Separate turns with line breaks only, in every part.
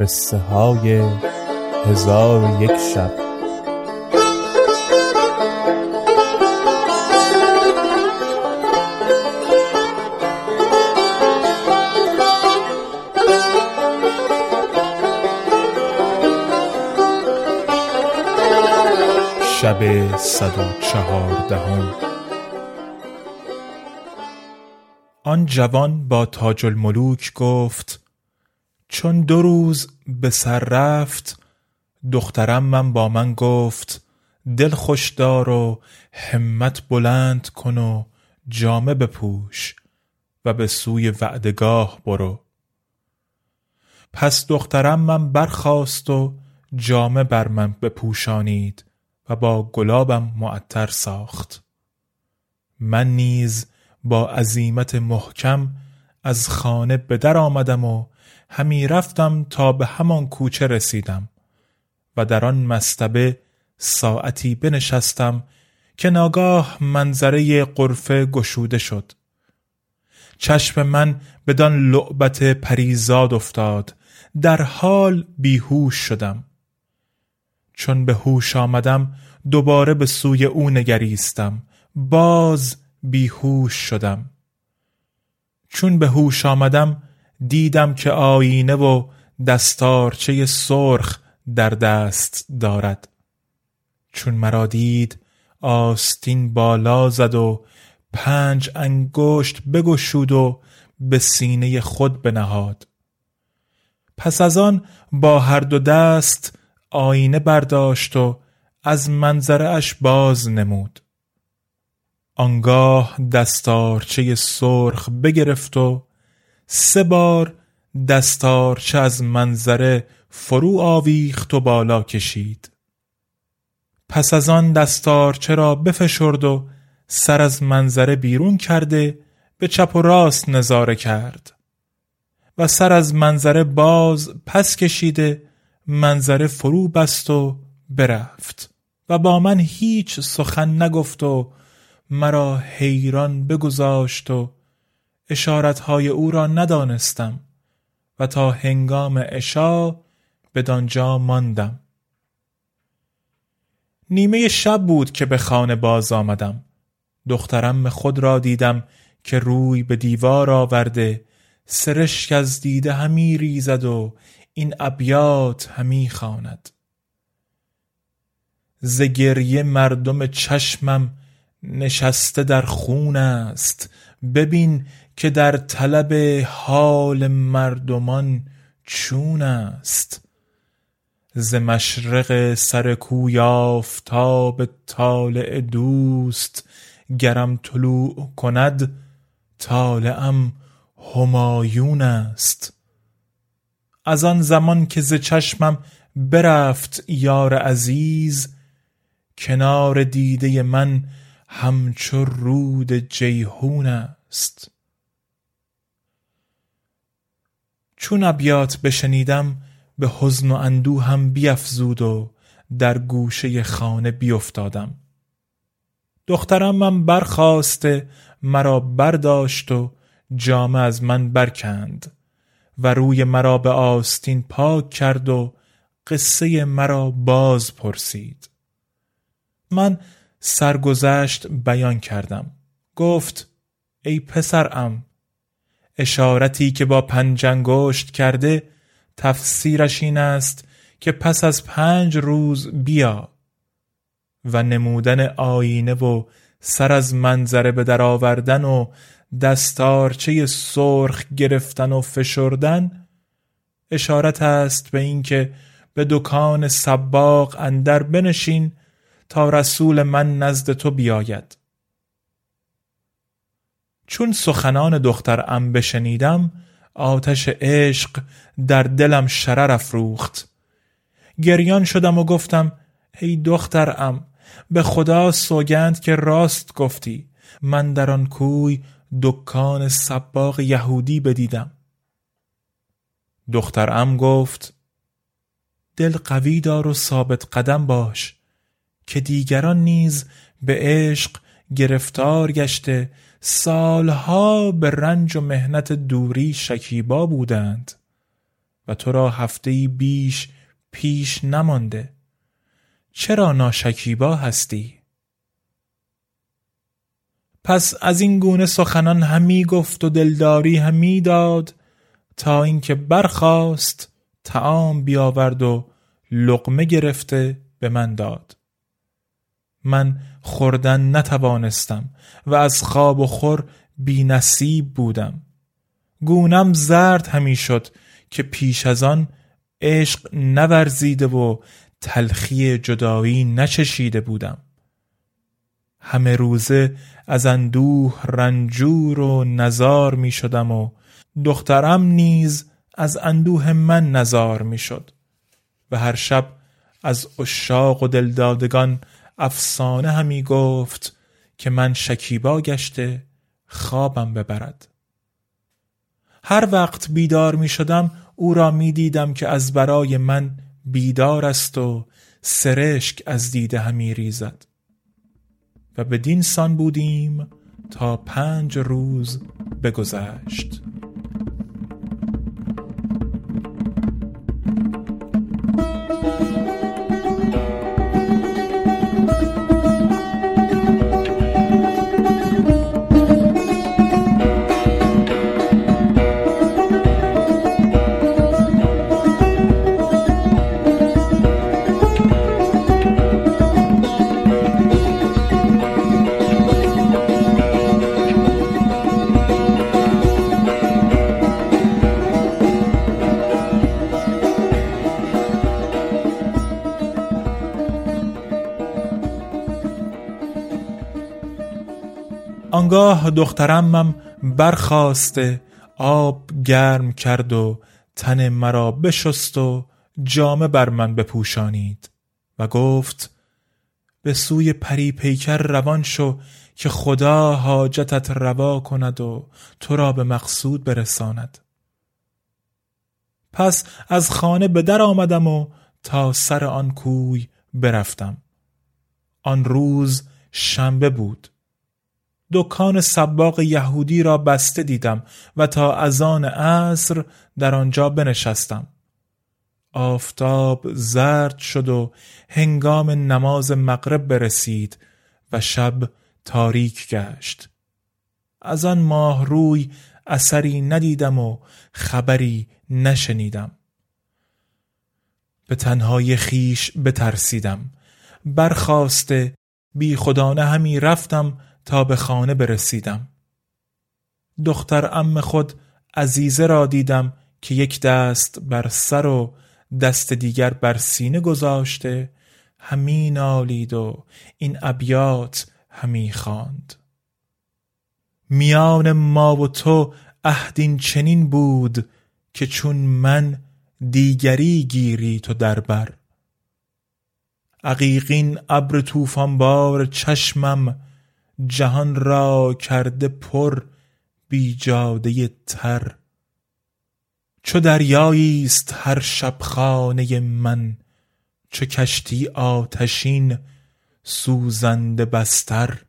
قصه های هزار و یک شب. شب صد و چهاردهم. آن جوان با تاج الملوک گفت چون دو روز به سر رفت دخترم من با من گفت دل خوش دار و همت بلند کن و جامه بپوش و به سوی وعدگاه برو. پس دخترم من برخاست و جامه بر من بپوشانید و با گلابم معطر ساخت. من نیز با عزیمت محکم از خانه به در آمدم و همی رفتم تا به همان کوچه رسیدم و در آن مستبه ساعتی بنشستم که ناگاه منظره قرفه گشوده شد. چشم من بدان لعبت پریزاد افتاد. در حال بیهوش شدم. چون به هوش آمدم دوباره به سوی او نگریستم. باز بیهوش شدم. چون به هوش آمدم دیدم که آینه و دستارچه سرخ در دست دارد. چون مرا دید آستین بالا زد و پنج انگشت بگشود و به سینه خود بنهاد. پس از آن با هر دو دست آینه برداشت و از منظره اش باز نمود. آنگاه دستارچه سرخ بگرفت و سه بار دستارچه از منظره فرو آویخت و بالا کشید. پس از آن دستارچه را بفشرد و سر از منظره بیرون کرده به چپ و راست نظاره کرد و سر از منظره باز پس کشیده منظره فرو بست و برفت و با من هیچ سخن نگفت و مرا حیران بگذاشت و اشارتهای او را ندانستم و تا هنگام عشا بدانجا ماندم. نیمه شب بود که به خانه باز آمدم. دخترم خود را دیدم که روی به دیوار آورده سرشک از دیده همی ریزد و این ابیات همی خواند. ز گریه مردم چشمم نشسته در خون است. ببین که در طلب حال مردمان چون است. ز مشرق سر کوی آفتاب طالع دوست گرم طلوع کند طالعم همایون است. از آن زمان که ز چشمم برفت یار عزیز کنار دیده من همچو رود جیهون است. چون ابیات بشنیدم به حزن و اندوه هم بیافزود و در گوشه خانه بیافتادم. دخترم من برخواسته مرا برداشت و جامه از من برکند و روی مرا به آستین پاک کرد و قصه مرا باز پرسید. من سرگذشت بیان کردم. گفت ای پسرم اشارتی که با پنجنگشت کرده تفسیرش این است که پس از پنج روز بیا و نمودن آینه و سر از منظره به در آوردن و دستارچه سرخ گرفتن و فشردن اشارت است به اینکه به دکان سباق اندر بنشین تا رسول من نزد تو بیاید. چون سخنان دختر ام بشنیدم آتش عشق در دلم شرر افروخت. گریان شدم و گفتم ای دخترم به خدا سوگند که راست گفتی. من در آن کوی دکان سباق یهودی بدیدم. دخترم گفت دل قوی دار و ثابت قدم باش. که دیگران نیز به عشق گرفتار گشته سالها به رنج و مهنت دوری شکیبا بودند و تو را هفته بیش پیش نمانده چرا ناشکیبا هستی؟ پس از این گونه سخنان همی گفت و دلداری همی داد تا اینکه برخاست تعام بیاورد و لقمه گرفته به من داد من خوردن نتوانستم و از خواب و خور بی نصیب بودم. گونم زرد همی شد که پیش از آن عشق نورزیده و تلخی جدایی نچشیده بودم. همه روزه از اندوه رنجور و نزار می شدم و دخترم نیز از اندوه من نزار می شد و هر شب از اشاق و دلدادگان افسانه همی گفت که من شکیبا گشته خوابم ببرد. هر وقت بیدار می شدم او را می دیدم که از برای من بیدار است و سرشک از دیده همی ریزد. و بدین سان بودیم تا پنج روز بگذشت. آنگاه دخترمم برخواسته آب گرم کرد و تن مرا بشست و جامه بر من بپوشانید. و گفت به سوی پری پیکر روان شو که خدا حاجتت روا کند و تو را به مقصود برساند. پس از خانه به در آمدم و تا سر آن کوی برفتم. آن روز شنبه بود. دکان سباق یهودی را بسته دیدم و تا ازان عصر در آنجا بنشستم. آفتاب زرد شد و هنگام نماز مغرب برسید و شب تاریک گشت. از آن ماه روی اثری ندیدم و خبری نشنیدم. به تنهای خیش بترسیدم. برخواسته بی خدانه همی رفتم تا به خانه برسیدم. دختر ام خود عزیزه را دیدم که یک دست بر سر و دست دیگر بر سینه گذاشته همی نالید و این ابیات همی خواند. میان ما و تو عهدین چنین بود که چون من دیگری گیری تو در بر. عقیقین ابر طوفان بار چشمم جهان را کرده پر بیجاده تر. چو دریایی است هر شب خانه من چو کشتی آتشین سوزنده بستر.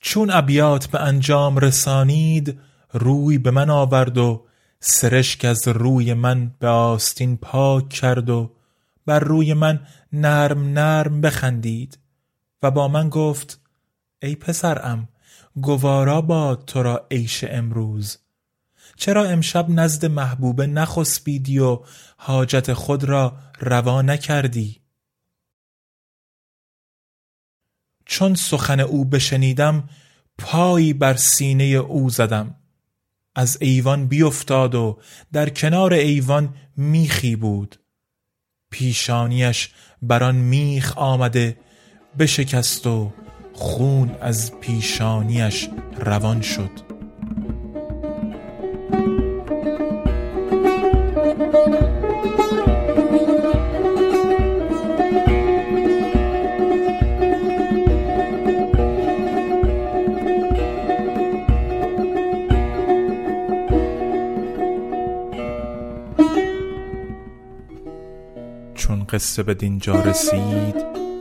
چون ابیات به انجام رسانید روی به من آورد و سرشک از روی من به آستین پاک کرد و بر روی من نرم نرم بخندید. و با من گفت ای پسرم گوارا باد تو را عیش امروز. چرا امشب نزد محبوبه نخسبیدی و حاجت خود را روا نکردی؟ چون سخن او بشنیدم پایی بر سینه او زدم. از ایوان بیفتاد و در کنار ایوان میخی بود. پیشانیش بر آن میخ آمده بشکست و خون از پیشانیش روان شد. چون قصه به دینجا رسید